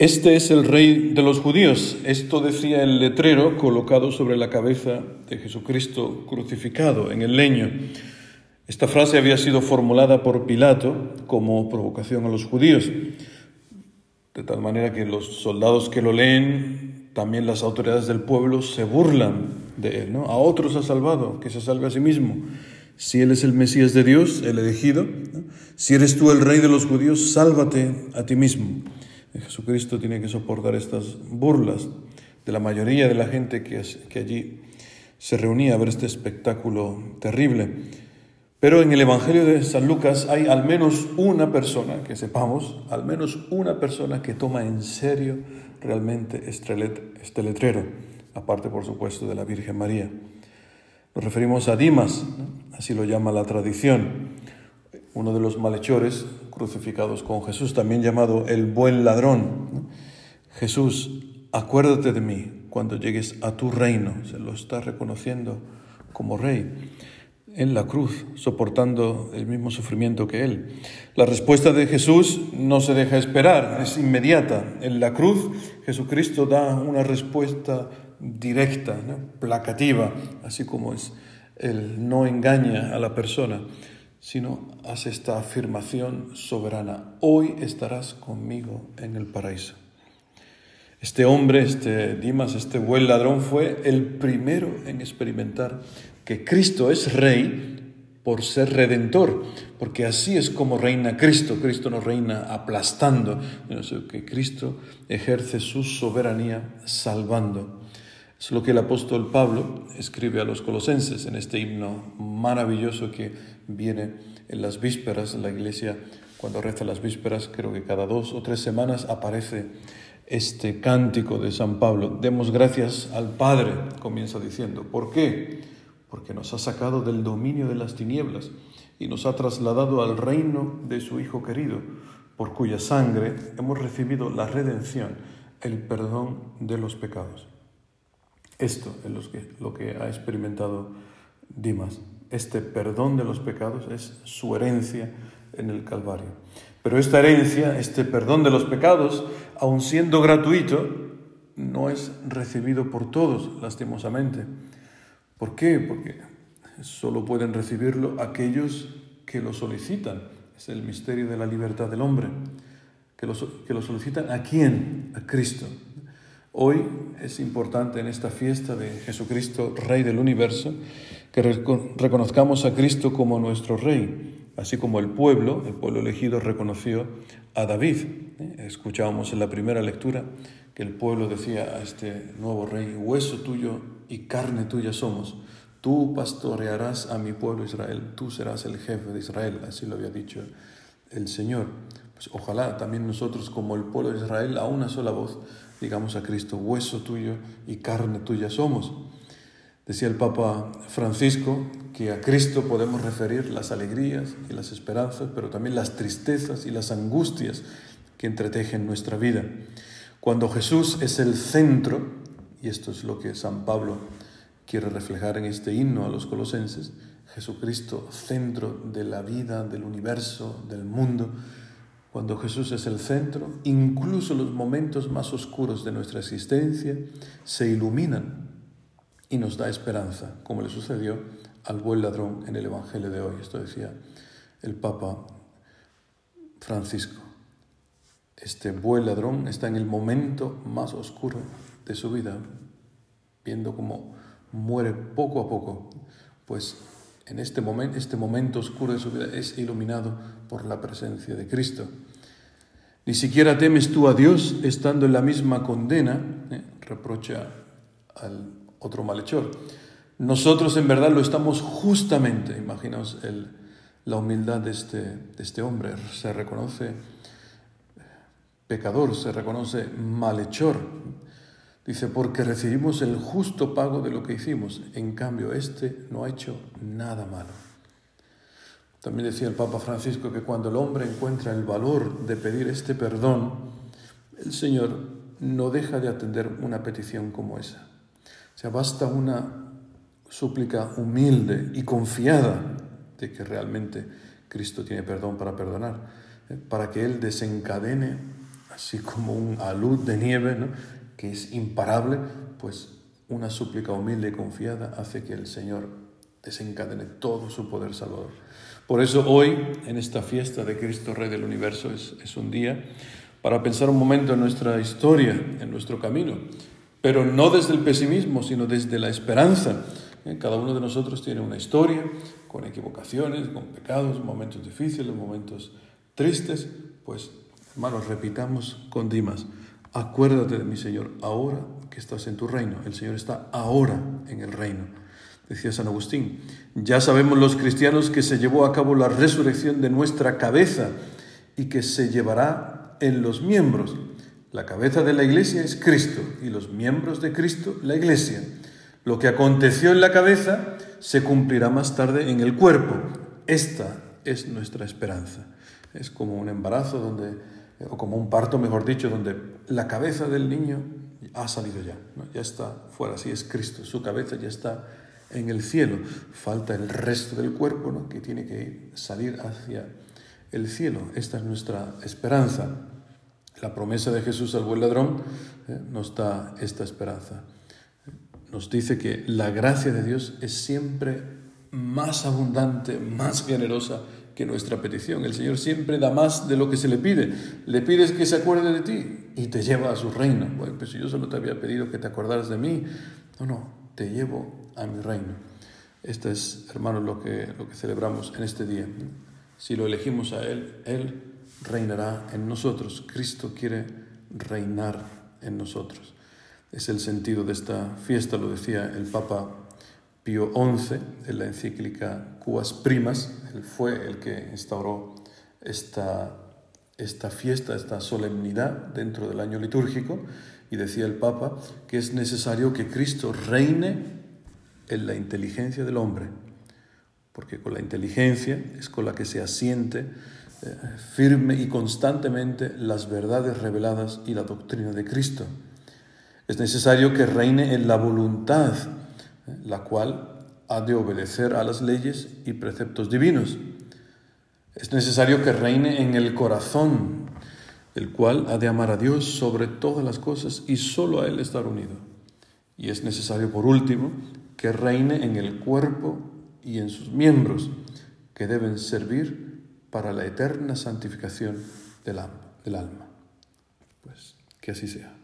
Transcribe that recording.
Este es el rey de los judíos. Esto decía el letrero colocado sobre la cabeza de Jesucristo crucificado en el leño. Esta frase había sido formulada por Pilato como provocación a los judíos, de tal manera que los soldados que lo leen, también las autoridades del pueblo, se burlan de él. ¿no? A otros ha salvado, que se salve a sí mismo. Si Él es el Mesías de Dios, el elegido, si eres tú el rey de los judíos, sálvate a ti mismo. Jesucristo tiene que soportar estas burlas de la mayoría de la gente que, que allí se reunía a ver este espectáculo terrible. Pero en el Evangelio de San Lucas hay al menos una persona, que sepamos, al menos una persona que toma en serio realmente este, este letrero, aparte por supuesto de la Virgen María. Nos referimos a Dimas, así lo llama la tradición uno de los malhechores crucificados con Jesús, también llamado el buen ladrón. Jesús, acuérdate de mí cuando llegues a tu reino. Se lo está reconociendo como rey en la cruz, soportando el mismo sufrimiento que él. La respuesta de Jesús no se deja esperar, es inmediata. En la cruz Jesucristo da una respuesta directa, placativa, así como es. Él no engaña a la persona sino hace esta afirmación soberana, hoy estarás conmigo en el paraíso. Este hombre, este Dimas, este buen ladrón, fue el primero en experimentar que Cristo es rey por ser redentor, porque así es como reina Cristo. Cristo no reina aplastando, sino que Cristo ejerce su soberanía salvando. Es lo que el apóstol Pablo escribe a los colosenses en este himno maravilloso que viene en las vísperas. En la iglesia, cuando reza las vísperas, creo que cada dos o tres semanas aparece este cántico de San Pablo. Demos gracias al Padre, comienza diciendo. ¿Por qué? Porque nos ha sacado del dominio de las tinieblas y nos ha trasladado al reino de su Hijo querido, por cuya sangre hemos recibido la redención, el perdón de los pecados. Esto es lo que, lo que ha experimentado Dimas. Este perdón de los pecados es su herencia en el Calvario. Pero esta herencia, este perdón de los pecados, aun siendo gratuito, no es recibido por todos, lastimosamente. ¿Por qué? Porque solo pueden recibirlo aquellos que lo solicitan. Es el misterio de la libertad del hombre. Que lo, que lo solicitan a quién? A Cristo. Hoy es importante en esta fiesta de Jesucristo, Rey del universo, que reconozcamos a Cristo como nuestro Rey, así como el pueblo, el pueblo elegido, reconoció a David. ¿eh? Escuchábamos en la primera lectura que el pueblo decía a este nuevo Rey, hueso tuyo y carne tuya somos. Tú pastorearás a mi pueblo Israel, tú serás el jefe de Israel, así lo había dicho el Señor. Pues ojalá también nosotros como el pueblo de Israel a una sola voz digamos a Cristo, hueso tuyo y carne tuya somos. Decía el Papa Francisco que a Cristo podemos referir las alegrías y las esperanzas, pero también las tristezas y las angustias que entretejen nuestra vida. Cuando Jesús es el centro, y esto es lo que San Pablo quiere reflejar en este himno a los colosenses, Jesucristo, centro de la vida, del universo, del mundo, cuando Jesús es el centro, incluso los momentos más oscuros de nuestra existencia se iluminan y nos da esperanza, como le sucedió al buen ladrón en el Evangelio de hoy. Esto decía el Papa Francisco. Este buen ladrón está en el momento más oscuro de su vida, viendo cómo muere poco a poco, pues en este momento, este momento oscuro de su vida es iluminado por la presencia de Cristo. Ni siquiera temes tú a Dios estando en la misma condena, ¿eh? reprocha al otro malhechor. Nosotros en verdad lo estamos justamente, imaginaos la humildad de este, de este hombre, se reconoce pecador, se reconoce malhechor. Dice, porque recibimos el justo pago de lo que hicimos. En cambio, este no ha hecho nada malo. También decía el Papa Francisco que cuando el hombre encuentra el valor de pedir este perdón, el Señor no deja de atender una petición como esa. O sea, basta una súplica humilde y confiada de que realmente Cristo tiene perdón para perdonar, eh, para que Él desencadene así como un alud de nieve, ¿no? que es imparable, pues una súplica humilde y confiada hace que el Señor desencadene todo su poder salvador. Por eso hoy, en esta fiesta de Cristo Rey del Universo, es, es un día para pensar un momento en nuestra historia, en nuestro camino, pero no desde el pesimismo, sino desde la esperanza. ¿Eh? Cada uno de nosotros tiene una historia, con equivocaciones, con pecados, momentos difíciles, momentos tristes. Pues, hermanos, repitamos con Dimas, acuérdate de mi Señor, ahora que estás en tu reino. El Señor está ahora en el reino. Decía San Agustín, ya sabemos los cristianos que se llevó a cabo la resurrección de nuestra cabeza y que se llevará en los miembros. La cabeza de la iglesia es Cristo y los miembros de Cristo la iglesia. Lo que aconteció en la cabeza se cumplirá más tarde en el cuerpo. Esta es nuestra esperanza. Es como un embarazo donde, o como un parto, mejor dicho, donde la cabeza del niño ha salido ya, ya está fuera, así es Cristo, su cabeza ya está en el cielo. Falta el resto del cuerpo ¿no? que tiene que salir hacia el cielo. Esta es nuestra esperanza. La promesa de Jesús al buen ladrón ¿eh? nos da esta esperanza. Nos dice que la gracia de Dios es siempre más abundante, más generosa que nuestra petición. El Señor siempre da más de lo que se le pide. Le pides que se acuerde de ti y te lleva a su reino. Bueno, pues yo solo te había pedido que te acordaras de mí. No, no, te llevo a mi reino. Esto es, hermanos, lo que, lo que celebramos en este día. Si lo elegimos a Él, Él reinará en nosotros. Cristo quiere reinar en nosotros. Es el sentido de esta fiesta, lo decía el Papa Pío XI en la encíclica Cuas Primas. Él fue el que instauró esta, esta fiesta, esta solemnidad dentro del año litúrgico y decía el Papa que es necesario que Cristo reine en la inteligencia del hombre, porque con la inteligencia es con la que se asiente eh, firme y constantemente las verdades reveladas y la doctrina de Cristo. Es necesario que reine en la voluntad, eh, la cual ha de obedecer a las leyes y preceptos divinos. Es necesario que reine en el corazón, el cual ha de amar a Dios sobre todas las cosas y solo a Él estar unido. Y es necesario, por último, que reine en el cuerpo y en sus miembros, que deben servir para la eterna santificación del alma. Pues que así sea.